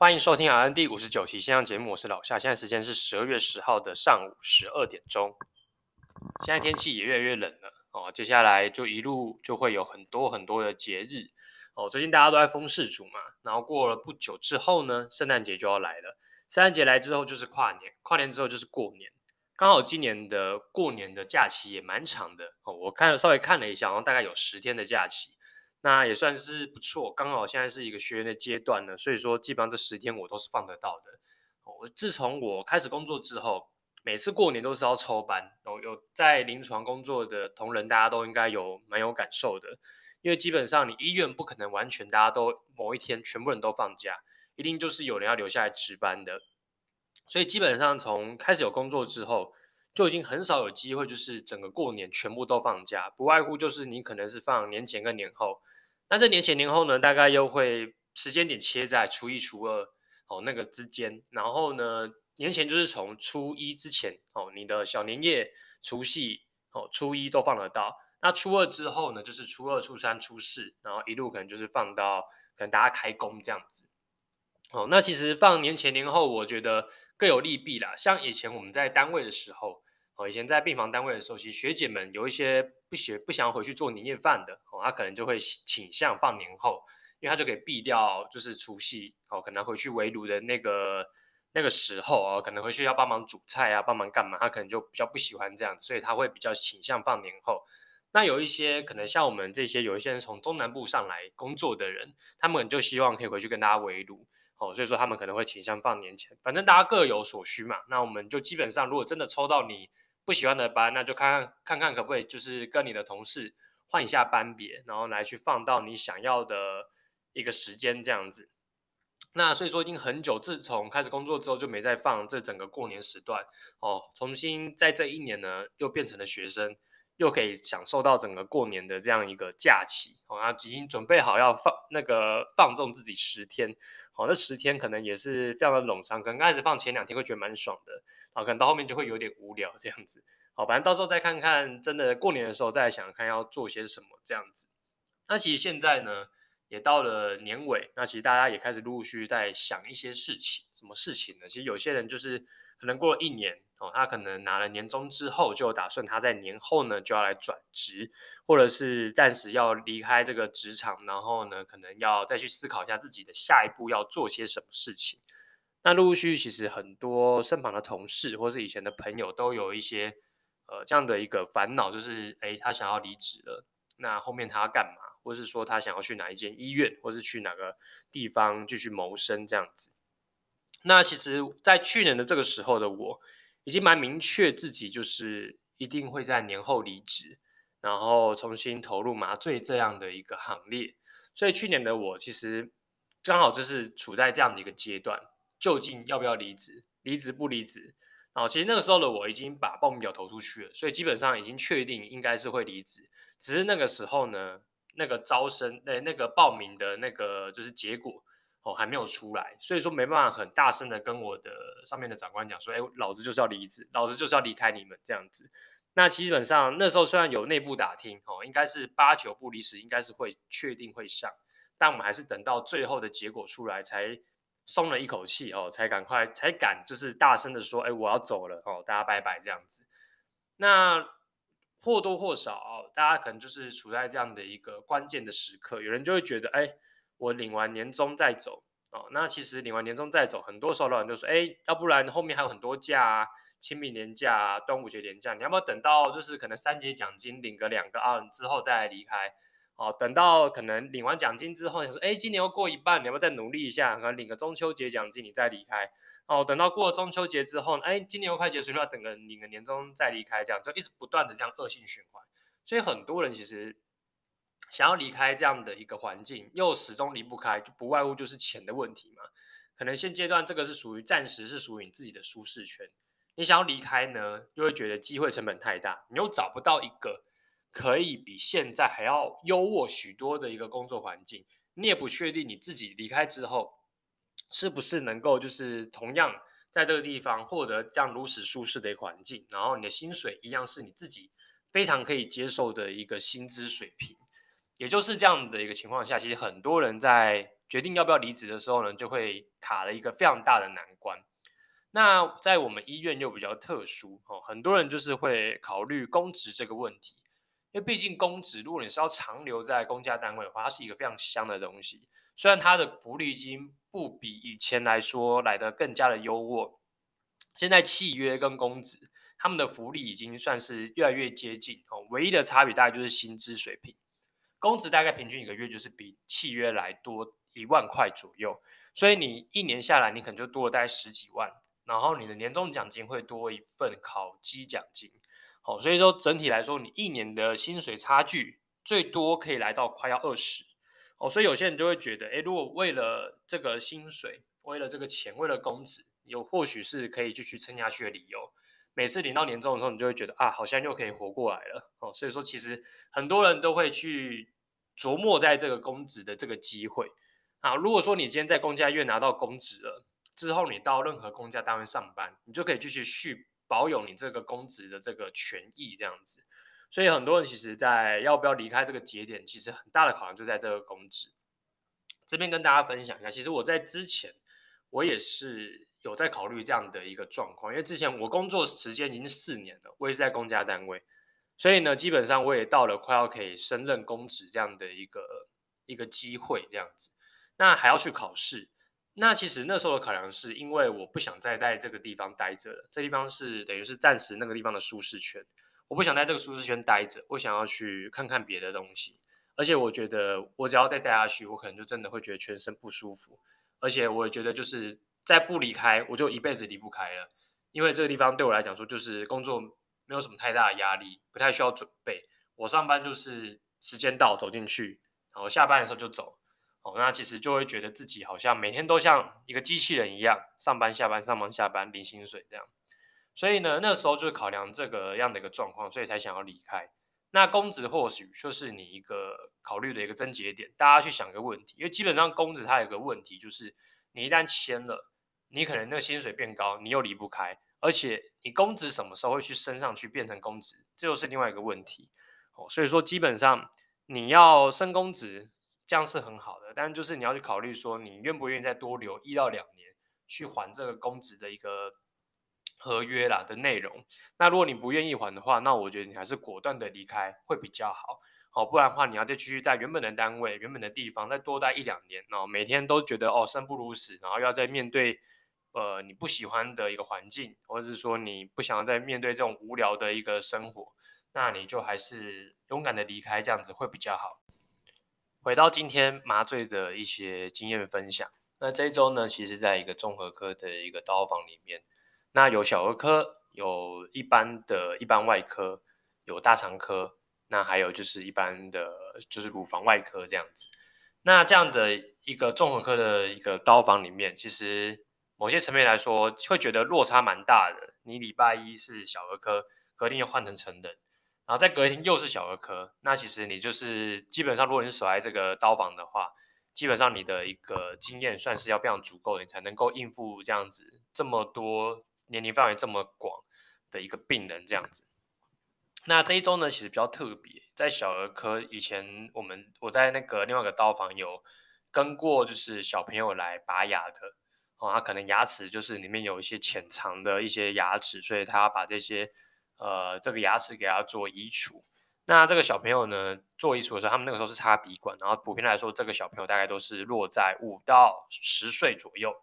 欢迎收听 RN 第五十九期线上节目，我是老夏。现在时间是十二月十号的上午十二点钟。现在天气也越来越冷了哦，接下来就一路就会有很多很多的节日哦。最近大家都在封事主嘛，然后过了不久之后呢，圣诞节就要来了。圣诞节来之后就是跨年，跨年之后就是过年。刚好今年的过年的假期也蛮长的哦，我看稍微看了一下，然后大概有十天的假期。那也算是不错，刚好现在是一个学员的阶段呢，所以说基本上这十天我都是放得到的。我自从我开始工作之后，每次过年都是要抽班，有有在临床工作的同仁，大家都应该有蛮有感受的，因为基本上你医院不可能完全大家都某一天全部人都放假，一定就是有人要留下来值班的，所以基本上从开始有工作之后，就已经很少有机会就是整个过年全部都放假，不外乎就是你可能是放年前跟年后。那这年前年后呢，大概又会时间点切在初一、初二哦那个之间，然后呢，年前就是从初一之前哦，你的小年夜、除夕哦、初一都放得到。那初二之后呢，就是初二、初三、初四，然后一路可能就是放到可能大家开工这样子。哦，那其实放年前年后，我觉得各有利弊啦。像以前我们在单位的时候。哦，以前在病房单位的时候，其实学姐们有一些不学不想回去做年夜饭的，哦，他可能就会倾向放年后，因为他就可以避掉就是除夕，哦，可能回去围炉的那个那个时候，哦，可能回去要帮忙煮菜啊，帮忙干嘛，他可能就比较不喜欢这样子，所以他会比较倾向放年后。那有一些可能像我们这些有一些人从中南部上来工作的人，他们就希望可以回去跟大家围炉，哦，所以说他们可能会倾向放年前，反正大家各有所需嘛。那我们就基本上，如果真的抽到你。不喜欢的班，那就看看看看可不可以，就是跟你的同事换一下班别，然后来去放到你想要的一个时间这样子。那所以说已经很久，自从开始工作之后就没再放这整个过年时段哦。重新在这一年呢，又变成了学生，又可以享受到整个过年的这样一个假期哦。那已经准备好要放那个放纵自己十天，好，那十天可能也是非常的冗长，可能开始放前两天会觉得蛮爽的。好，可能到后面就会有点无聊这样子。好，反正到时候再看看，真的过年的时候再想看要做些什么这样子。那其实现在呢，也到了年尾，那其实大家也开始陆陆续续在想一些事情。什么事情呢？其实有些人就是可能过了一年哦，他可能拿了年终之后，就打算他在年后呢就要来转职，或者是暂时要离开这个职场，然后呢可能要再去思考一下自己的下一步要做些什么事情。那陆陆续续，其实很多身旁的同事或是以前的朋友都有一些呃这样的一个烦恼，就是诶，他想要离职了，那后面他要干嘛？或是说他想要去哪一间医院，或是去哪个地方继续谋生这样子。那其实，在去年的这个时候的我，已经蛮明确自己就是一定会在年后离职，然后重新投入麻醉这样的一个行列。所以去年的我其实刚好就是处在这样的一个阶段。究竟要不要离职？离职不离职？然后其实那个时候的我已经把报名表投出去了，所以基本上已经确定应该是会离职。只是那个时候呢，那个招生，那那个报名的那个就是结果哦还没有出来，所以说没办法很大声的跟我的上面的长官讲说，哎，老子就是要离职，老子就是要离开你们这样子。那基本上那时候虽然有内部打听哦，应该是八九不离十，应该是会确定会上，但我们还是等到最后的结果出来才。松了一口气哦，才赶快才敢就是大声的说，哎，我要走了哦，大家拜拜这样子。那或多或少哦，大家可能就是处在这样的一个关键的时刻，有人就会觉得，哎，我领完年终再走哦。那其实领完年终再走，很多时候老人就说，哎，要不然后面还有很多假啊，清明年假啊，端午节年假，你要不要等到就是可能三节奖金领个两个啊之后再离开？哦，等到可能领完奖金之后，你说，哎，今年又过一半，你要不要再努力一下，可能领个中秋节奖金，你再离开。哦，等到过了中秋节之后，哎，今年又快结束，要等个领个年终再离开，这样就一直不断的这样恶性循环。所以很多人其实想要离开这样的一个环境，又始终离不开，就不外乎就是钱的问题嘛。可能现阶段这个是属于暂时是属于你自己的舒适圈，你想要离开呢，又会觉得机会成本太大，你又找不到一个。可以比现在还要优渥许多的一个工作环境，你也不确定你自己离开之后是不是能够就是同样在这个地方获得这样如此舒适的一个环境，然后你的薪水一样是你自己非常可以接受的一个薪资水平，也就是这样的一个情况下，其实很多人在决定要不要离职的时候呢，就会卡了一个非常大的难关。那在我们医院又比较特殊哦，很多人就是会考虑公职这个问题，为毕竟公职，如果你是要长留在公家单位的话，它是一个非常香的东西。虽然它的福利金不比以前来说来得更加的优渥，现在契约跟公职他们的福利已经算是越来越接近哦，唯一的差别大概就是薪资水平，公职大概平均一个月就是比契约来多一万块左右，所以你一年下来你可能就多了大概十几万，然后你的年终奖金会多一份考绩奖金，哦，所以说整体来说你一年的薪水差距最多可以来到快要二十。哦，所以有些人就会觉得，诶，如果为了这个薪水，为了这个钱，为了工资，有或许是可以继续撑下去的理由。每次领到年终的时候，你就会觉得啊，好像又可以活过来了。哦，所以说其实很多人都会去琢磨在这个工资的这个机会啊。如果说你今天在公家院拿到公职了之后，你到任何公家单位上班，你就可以继续续保有你这个公职的这个权益，这样子。所以很多人其实，在要不要离开这个节点，其实很大的考量就在这个公职。这边跟大家分享一下，其实我在之前，我也是有在考虑这样的一个状况，因为之前我工作时间已经四年了，我也是在公家单位，所以呢，基本上我也到了快要可以升任公职这样的一个一个机会，这样子，那还要去考试。那其实那时候的考量是因为我不想再在这个地方待着了，这地方是等于是暂时那个地方的舒适圈。我不想在这个舒适圈待着，我想要去看看别的东西。而且我觉得，我只要再待下去，我可能就真的会觉得全身不舒服。而且我也觉得，就是再不离开，我就一辈子离不开了。因为这个地方对我来讲说，就是工作没有什么太大的压力，不太需要准备。我上班就是时间到走进去，然后下班的时候就走。哦，那其实就会觉得自己好像每天都像一个机器人一样，上班下班上班下班领薪水这样。所以呢，那时候就是考量这个样的一个状况，所以才想要离开。那公职或许就是你一个考虑的一个症结点，大家去想一个问题，因为基本上公职它有个问题，就是你一旦签了，你可能那个薪水变高，你又离不开，而且你公职什么时候会去升上去变成公职，这又是另外一个问题。哦，所以说基本上你要升公职，这样是很好的，但就是你要去考虑说，你愿不愿意再多留一到两年去还这个公职的一个。合约啦的内容，那如果你不愿意还的话，那我觉得你还是果断的离开会比较好，好，不然的话你要再继续在原本的单位、原本的地方再多待一两年，然后每天都觉得哦生不如死，然后要再面对呃你不喜欢的一个环境，或者是说你不想要再面对这种无聊的一个生活，那你就还是勇敢的离开，这样子会比较好。回到今天麻醉的一些经验分享，那这一周呢，其实在一个综合科的一个刀房里面。那有小儿科，有一般的一般外科，有大肠科，那还有就是一般的，就是乳房外科这样子。那这样的一个综合科的一个刀房里面，其实某些层面来说，会觉得落差蛮大的。你礼拜一是小儿科，隔天又换成成人，然后在隔一天又是小儿科，那其实你就是基本上，如果你是守在这个刀房的话，基本上你的一个经验算是要非常足够，你才能够应付这样子这么多。年龄范围这么广的一个病人这样子，那这一周呢，其实比较特别，在小儿科以前，我们我在那个另外一个刀房有跟过，就是小朋友来拔牙的哦，他可能牙齿就是里面有一些潜藏的一些牙齿，所以他把这些呃这个牙齿给他做移除。那这个小朋友呢，做移除的时候，他们那个时候是插鼻管，然后普遍来说，这个小朋友大概都是落在五到十岁左右。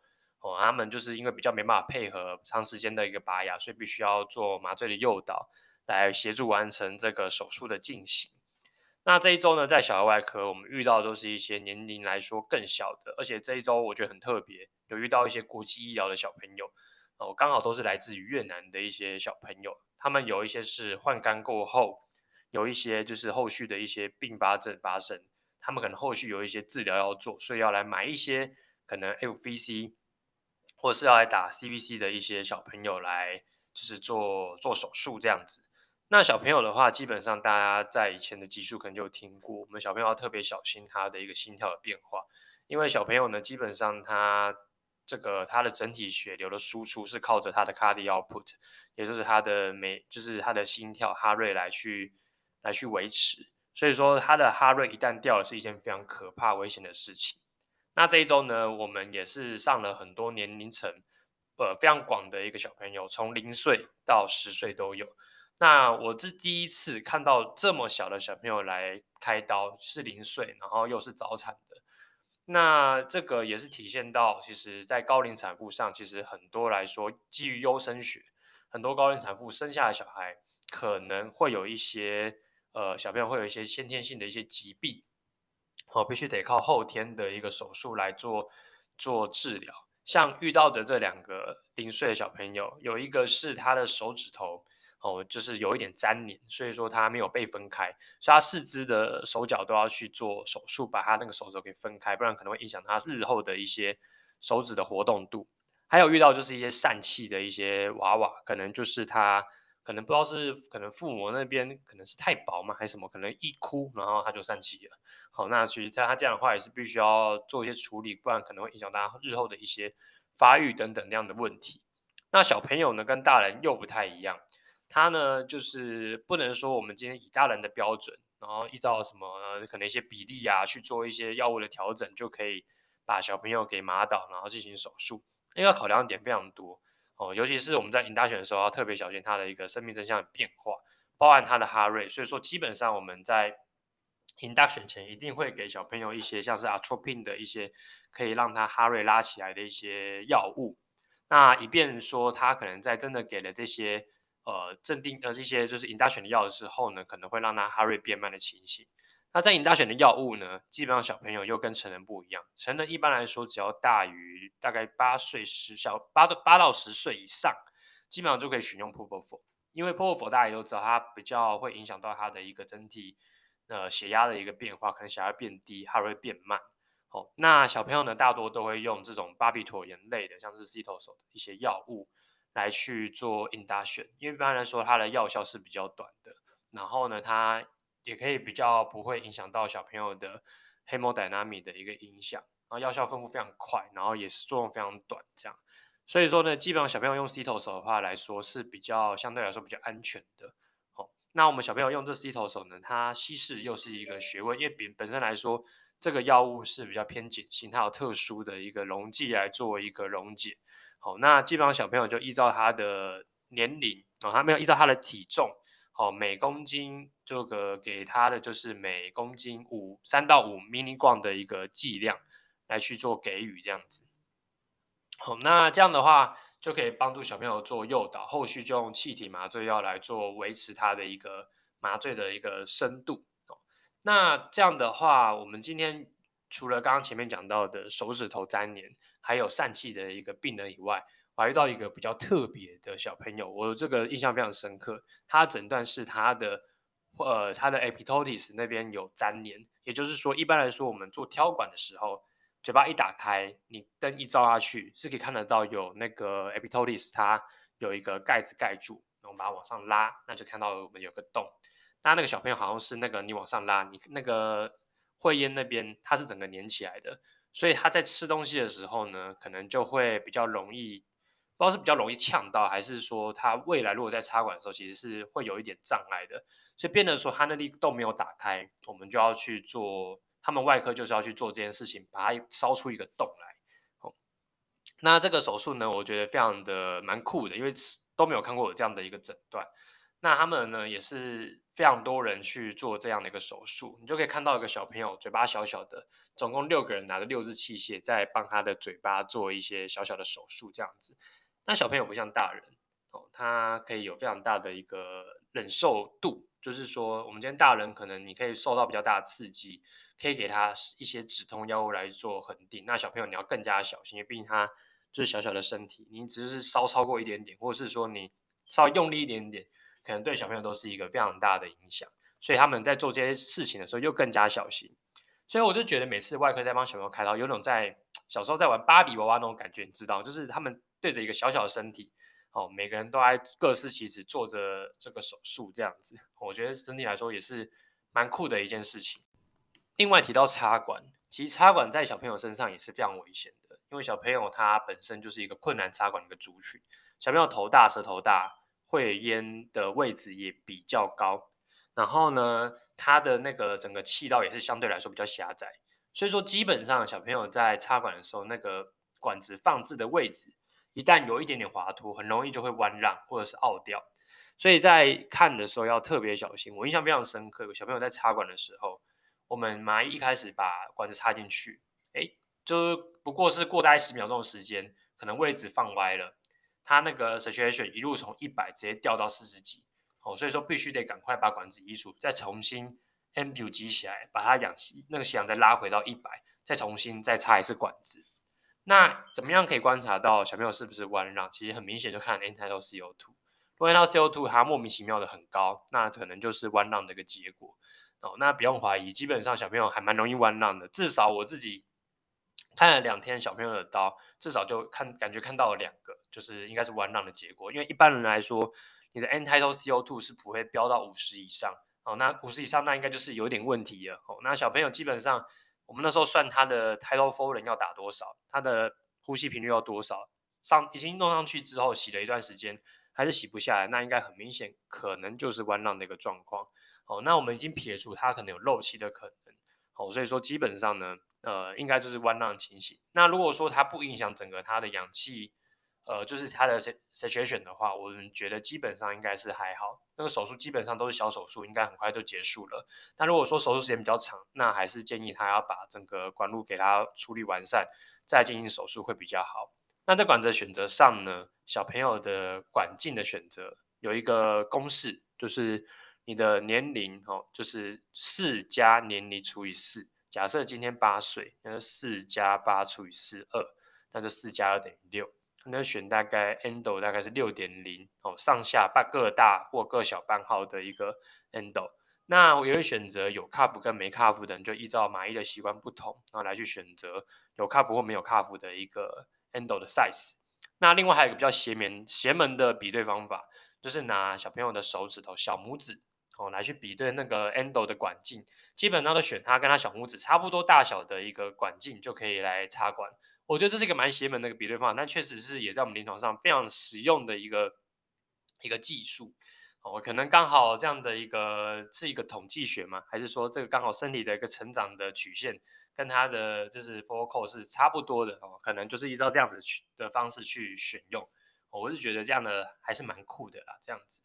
哦，他们就是因为比较没办法配合长时间的一个拔牙，所以必须要做麻醉的诱导来协助完成这个手术的进行。那这一周呢，在小儿外科，我们遇到的都是一些年龄来说更小的，而且这一周我觉得很特别，有遇到一些国际医疗的小朋友哦，刚好都是来自于越南的一些小朋友，他们有一些是换肝过后，有一些就是后续的一些并发症发生，他们可能后续有一些治疗要做，所以要来买一些可能 FVC。或是要来打 CVC 的一些小朋友来，就是做做手术这样子。那小朋友的话，基本上大家在以前的集数可能就有听过，我们小朋友要特别小心他的一个心跳的变化，因为小朋友呢，基本上他这个他的整体血流的输出是靠着他的 cardiac output，也就是他的每就是他的心跳哈瑞来去来去维持。所以说他的哈瑞一旦掉了，是一件非常可怕危险的事情。那这一周呢，我们也是上了很多年龄层，呃，非常广的一个小朋友，从零岁到十岁都有。那我是第一次看到这么小的小朋友来开刀，是零岁，然后又是早产的。那这个也是体现到，其实，在高龄产妇上，其实很多来说，基于优生学，很多高龄产妇生下的小孩可能会有一些，呃，小朋友会有一些先天性的一些疾病，哦，必须得靠后天的一个手术来做做治疗。像遇到的这两个零岁的小朋友，有一个是他的手指头。哦，就是有一点粘连，所以说他没有被分开，所以他四肢的手脚都要去做手术，把他那个手肘给分开，不然可能会影响他日后的一些手指的活动度。还有遇到就是一些疝气的一些娃娃，可能就是他可能不知道是可能腹膜那边可能是太薄嘛，还是什么，可能一哭然后他就疝气了。好，那其实在他这样的话也是必须要做一些处理，不然可能会影响他日后的一些发育等等那样的问题。那小朋友呢，跟大人又不太一样。他呢，就是不能说我们今天以大人的标准，然后依照什么可能一些比例啊去做一些药物的调整，就可以把小朋友给麻倒，然后进行手术。因为考量点非常多哦，尤其是我们在引大选的时候要特别小心他的一个生命征象的变化，包含他的哈瑞。所以说，基本上我们在 induction 前一定会给小朋友一些像是 atropine 的一些可以让他哈瑞拉起来的一些药物，那以便说他可能在真的给了这些。呃，镇定呃，这些就是 induction 的药的时候呢，可能会让他哈瑞变慢的情形。那在 induction 的药物呢，基本上小朋友又跟成人不一样。成人一般来说，只要大于大概八岁十小八到八到十岁以上，基本上就可以选用 p r o p o f o。因为 p r o p o f o 大家也都知道，它比较会影响到它的一个整体呃血压的一个变化，可能血压变低哈瑞变慢。哦，那小朋友呢，大多都会用这种巴比妥盐类的，像是 c i t o s o 的一些药物。来去做 induction，因为一般来说它的药效是比较短的，然后呢，它也可以比较不会影响到小朋友的 hemodynamic 的一个影响，然后药效分布非常快，然后也是作用非常短，这样，所以说呢，基本上小朋友用 Citosol 的话来说是比较相对来说比较安全的。好，那我们小朋友用这 Citosol 呢，它稀释又是一个学问，因为本本身来说这个药物是比较偏碱性，它有特殊的一个溶剂来做一个溶解。好，那基本上小朋友就依照他的年龄哦，他没有依照他的体重，好，每公斤这个给他的就是每公斤五三到五 milligram 的一个剂量来去做给予这样子。好，那这样的话就可以帮助小朋友做诱导，后续就用气体麻醉药来做维持他的一个麻醉的一个深度哦。那这样的话，我们今天除了刚刚前面讲到的手指头粘连。还有疝气的一个病人以外，我还遇到一个比较特别的小朋友，我这个印象非常深刻。他诊断是他的呃他的 epiglottis 那边有粘连，也就是说，一般来说我们做挑管的时候，嘴巴一打开，你灯一照下去，是可以看得到有那个 epiglottis 它有一个盖子盖住，然后把它往上拉，那就看到我们有个洞。那那个小朋友好像是那个你往上拉，你那个会咽那边它是整个粘起来的。所以他在吃东西的时候呢，可能就会比较容易，不知道是比较容易呛到，还是说他未来如果在插管的时候，其实是会有一点障碍的。所以变得说他那里洞没有打开，我们就要去做，他们外科就是要去做这件事情，把它烧出一个洞来。哦，那这个手术呢，我觉得非常的蛮酷的，因为都没有看过有这样的一个诊断。那他们呢，也是非常多人去做这样的一个手术，你就可以看到一个小朋友嘴巴小小的。总共六个人拿着六支器械，在帮他的嘴巴做一些小小的手术，这样子。那小朋友不像大人哦，他可以有非常大的一个忍受度，就是说，我们今天大人可能你可以受到比较大的刺激，可以给他一些止痛药物来做恒定。那小朋友你要更加小心，因为毕竟他就是小小的身体，你只是稍超过一点点，或者是说你稍微用力一点点，可能对小朋友都是一个非常大的影响。所以他们在做这些事情的时候，又更加小心。所以我就觉得每次外科在帮小朋友开刀，有种在小时候在玩芭比娃娃那种感觉，你知道，就是他们对着一个小小的身体，哦，每个人都在各司其职做着这个手术这样子，我觉得整体来说也是蛮酷的一件事情。另外提到插管，其实插管在小朋友身上也是非常危险的，因为小朋友他本身就是一个困难插管的一个族群，小朋友头大、舌头大，会咽的位置也比较高，然后呢，它的那个整个气道也是相对来说比较狭窄，所以说基本上小朋友在插管的时候，那个管子放置的位置一旦有一点点滑脱，很容易就会弯让或者是凹掉。所以在看的时候要特别小心。我印象非常深刻，有小朋友在插管的时候，我们麻一开始把管子插进去，哎，就不过是过大概十秒钟的时间，可能位置放歪了，他那个 saturation 一路从一百直接掉到四十几，哦，所以说必须得赶快把管子移除，再重新 ambue 挤起来，把它氧气那个吸氧再拉回到一百，再重新再插一次管子。那怎么样可以观察到小朋友是不是弯让？其实很明显就看 end-tidal CO2。如果 end-tidal CO2 它莫名其妙的很高，那可能就是弯让的一个结果哦。那不用怀疑，基本上小朋友还蛮容易弯让的。至少我自己看了两天小朋友的刀，至少就看感觉看到了两个，就是应该是弯让的结果。因为一般人来说，你的 end-tidal CO2 是不会飙到五十以上哦。那五十以上那应该就是有点问题了哦。那小朋友基本上我们那时候算他的 tidal volume 要打多少，他的呼吸频率要多少，上已经弄上去之后洗了一段时间。还是洗不下来，那应该很明显，可能就是弯让的一个状况。好，那我们已经撇除它可能有漏气的可能。好，所以说基本上呢，呃，应该就是弯让的情形。那如果说它不影响整个它的氧气，呃，就是他的 saturation 的话，我们觉得基本上应该是还好。那个手术基本上都是小手术，应该很快就结束了。但如果说手术时间比较长，那还是建议他要把整个管路给它处理完善，再进行手术会比较好。那在管子选择上呢，小朋友的管径的选择有一个公式，就是你的年龄哦，就是四加年龄除以四。假设今天八岁，那就四加八除以四二，那就四加二等于六。那选大概 endo 大概是六点零哦，上下半各大或各小半号的一个 endo。那我也会选择有 cuff 跟没 cuff 的人，就依照麻衣的习惯不同，然后来去选择有 cuff 或没有 cuff 的一个。endo 的 size，那另外还有一个比较邪门邪门的比对方法，就是拿小朋友的手指头小拇指哦来去比对那个 endo 的管径，基本上都选它跟它小拇指差不多大小的一个管径就可以来插管。我觉得这是一个蛮邪门的一个比对方法，但确实是也在我们临床上非常实用的一个一个技术哦。可能刚好这样的一个是一个统计学嘛？还是说这个刚好身体的一个成长的曲线？跟它的就是 focal 是差不多的哦，可能就是依照这样子去的方式去选用，我是觉得这样的还是蛮酷的啦，这样子。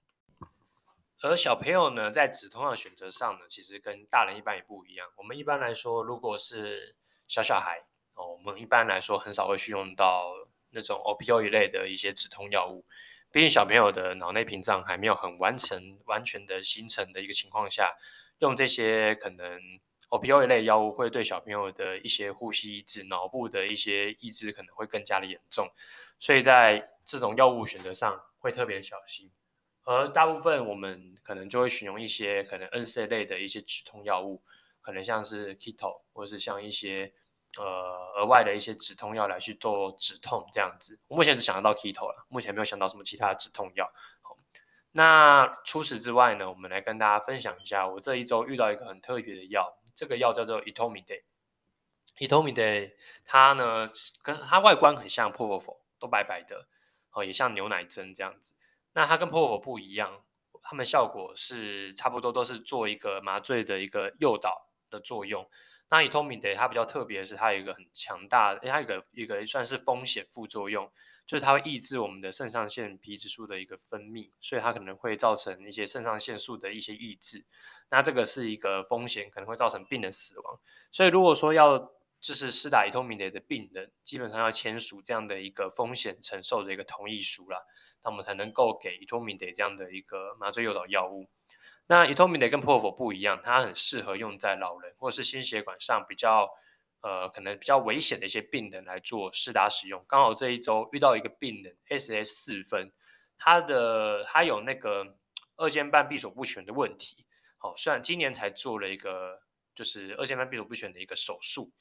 而小朋友呢，在止痛药选择上呢，其实跟大人一般也不一样。我们一般来说，如果是小小孩我们一般来说很少会去用到那种 opioid 类的一些止痛药物，毕竟小朋友的脑内屏障还没有很完成、完全的形成的一个情况下，用这些可能。opioid 类药物会对小朋友的一些呼吸抑制、脑部的一些抑制可能会更加的严重，所以在这种药物选择上会特别小心。而大部分我们可能就会选用一些可能 NSAID 类的一些止痛药物，可能像是 keto 或是像一些呃额外的一些止痛药来去做止痛这样子。我目前只想得到 keto 了，目前没有想到什么其他的止痛药。好，那除此之外呢，我们来跟大家分享一下，我这一周遇到一个很特别的药。这个药叫做 Etomidate，Etomidate 它呢跟它外观很像 Propofol，都白白的，哦，也像牛奶针这样子。那它跟 Propofol 不一样，它们效果是差不多，都是做一个麻醉的一个诱导的作用。那乙托品的它比较特别的是，它有一个很强大的，它有一个一个算是风险副作用，就是它会抑制我们的肾上腺皮质素的一个分泌，所以它可能会造成一些肾上腺素的一些抑制。那这个是一个风险，可能会造成病人死亡。所以如果说要就是施打乙托品的病人，基本上要签署这样的一个风险承受的一个同意书啦，那我们才能够给 Etomidate 这样的一个麻醉诱导药物。那 Etomidate 跟 p r o v o 不一样，它很适合用在老人或者是心血管上比较呃可能比较危险的一些病人来做试打使用。刚好这一周遇到一个病人 SS 四分，他的他有那个二尖瓣闭锁不全的问题。好，虽然今年才做了一个就是二尖瓣闭锁不全的一个手术，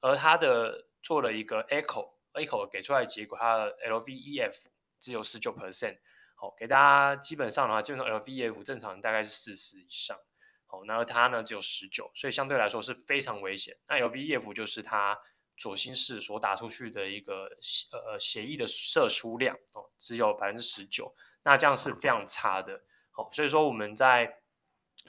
而他的做了一个 echo，echo 给出来的结果，他的 LVEF 只有十九 percent。好，给大家基本上的话，基本上 LVEF 正常大概是四十以上。好，那它呢只有十九，所以相对来说是非常危险。那 LVEF 就是他左心室所打出去的一个呃血液的射出量哦，只有百分之十九，那这样是非常差的。好，所以说我们在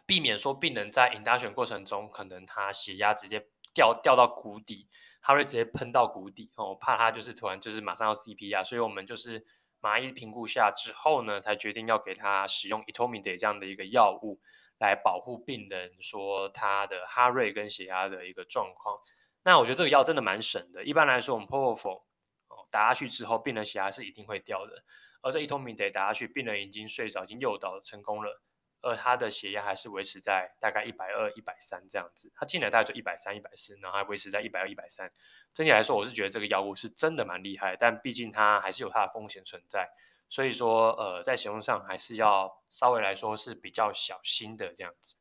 避免说病人在 induction 过程中，可能他血压直接掉掉到谷底，他会直接喷到谷底哦，怕他就是突然就是马上要 CPR，所以我们就是麻医评估下之后呢，才决定要给他使用 e t o m i d 这样的一个药物来保护病人说他的哈瑞跟血压的一个状况。那我觉得这个药真的蛮省的，一般来说我们 propofol 哦打下去之后，病人血压是一定会掉的，而这 e t o m i d 打下去，病人已经睡着，已经诱导成功了。而他的血压还是维持在大概一百二、一百三这样子，他进来大概就一百三、一百四，然后还维持在一百二、一百三。整体来说，我是觉得这个药物是真的蛮厉害，但毕竟它还是有它的风险存在，所以说呃，在使用上还是要稍微来说是比较小心的这样子。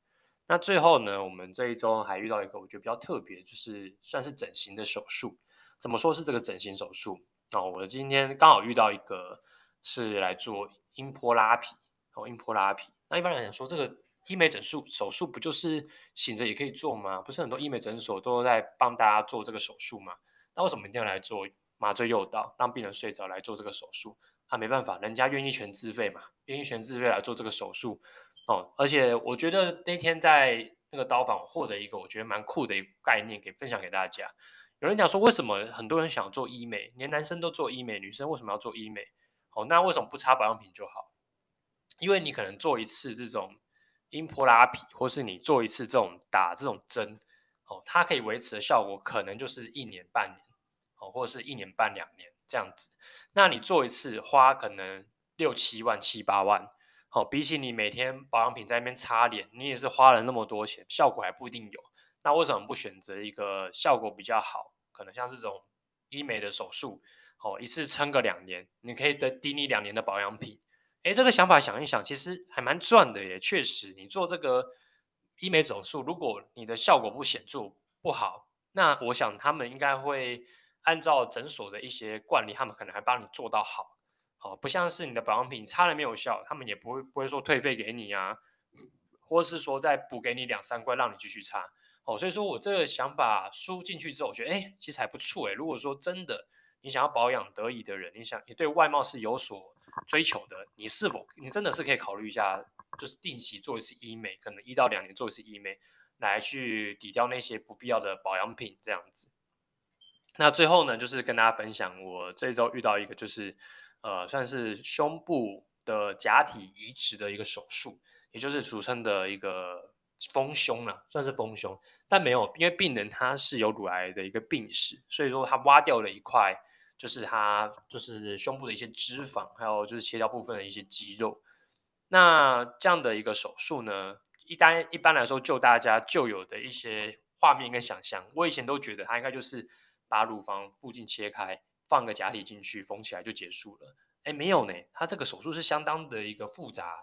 那最后呢，我们这一周还遇到一个我觉得比较特别，就是算是整形的手术。怎么说是这个整形手术？哦，我今天刚好遇到一个是来做音波拉皮，哦，音波拉皮。那一般来讲说，这个医美整术手术不就是醒着也可以做吗？不是很多医美诊所都在帮大家做这个手术吗？那为什么一定要来做麻醉诱导，让病人睡着来做这个手术？他、没办法，人家愿意全自费嘛，愿意全自费来做这个手术哦。而且我觉得那天在那个刀房获得一个我觉得蛮酷的一个概念，给分享给大家。有人讲说，为什么很多人想做医美，连男生都做医美，女生为什么要做医美？哦，那为什么不擦保养品就好？因为你可能做一次这种音波拉皮，或是你做一次这种打这种针，哦，它可以维持的效果可能就是一年半年，哦，或者是一年半两年这样子。那你做一次花可能六七万七八万，哦，比起你每天保养品在那边擦脸，你也是花了那么多钱，效果还不一定有。那为什么不选择一个效果比较好，可能像这种医美的手术，哦，一次撑个两年，你可以得抵你两年的保养品。诶，这个想法想一想，其实还蛮赚的耶。确实，你做这个医美手术，如果你的效果不显著不好，那我想他们应该会按照诊所的一些惯例，他们可能还帮你做到好。好，不像是你的保养品擦了没有效，他们也不会不会说退费给你啊，或是说再补给你两三罐让你继续擦。哦，所以说我这个想法输进去之后，我觉得诶，其实还不错诶。如果说真的你想要保养得宜的人，你想你对外貌是有所追求的，你是否你真的是可以考虑一下，就是定期做一次医美，可能一到两年做一次医美，来去抵掉那些不必要的保养品这样子。那最后呢，就是跟大家分享，我这周遇到一个就是，呃，算是胸部的假体移植的一个手术，也就是俗称的一个丰胸了，算是丰胸，但没有，因为病人他是有乳癌的一个病史，所以说他挖掉了一块。就是它，就是胸部的一些脂肪，还有就是切掉部分的一些肌肉。那这样的一个手术呢，一般一般来说，就大家旧有的一些画面跟想象，我以前都觉得它应该就是把乳房附近切开，放个假体进去，缝起来就结束了。哎，没有呢，它这个手术是相当的一个复杂，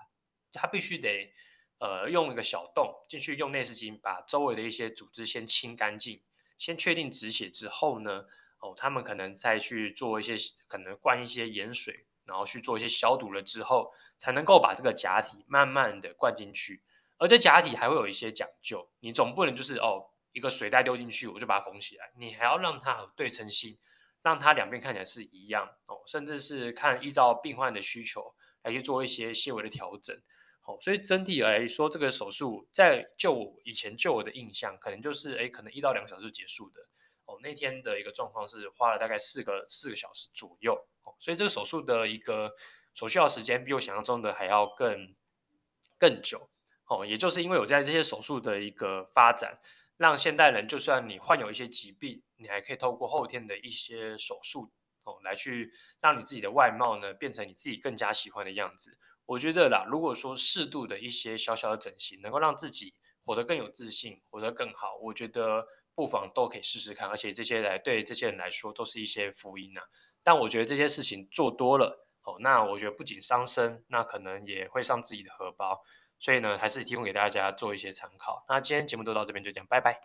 它必须得呃用一个小洞进去，用内视镜把周围的一些组织先清干净，先确定止血之后呢。哦，他们可能再去做一些，可能灌一些盐水，然后去做一些消毒了之后，才能够把这个假体慢慢的灌进去。而这假体还会有一些讲究，你总不能就是哦，一个水袋丢进去，我就把它缝起来，你还要让它有对称性，让它两边看起来是一样哦，甚至是看依照病患的需求来去做一些细微的调整。哦，所以整体来说，这个手术在就我以前就我的印象，可能就是诶，可能一到两个小时就结束的。哦，那天的一个状况是花了大概四个四个小时左右，哦，所以这个手术的一个所需要时间比我想象中的还要更更久，哦，也就是因为我在这些手术的一个发展，让现代人就算你患有一些疾病，你还可以透过后天的一些手术，哦，来去让你自己的外貌呢变成你自己更加喜欢的样子。我觉得啦，如果说适度的一些小小的整形，能够让自己活得更有自信，活得更好，我觉得。不妨都可以试试看，而且这些来对这些人来说都是一些福音呐、但我觉得这些事情做多了哦，那我觉得不仅伤身，那可能也会伤自己的荷包。所以呢，还是提供给大家做一些参考。那今天节目就到这边就这样，拜拜。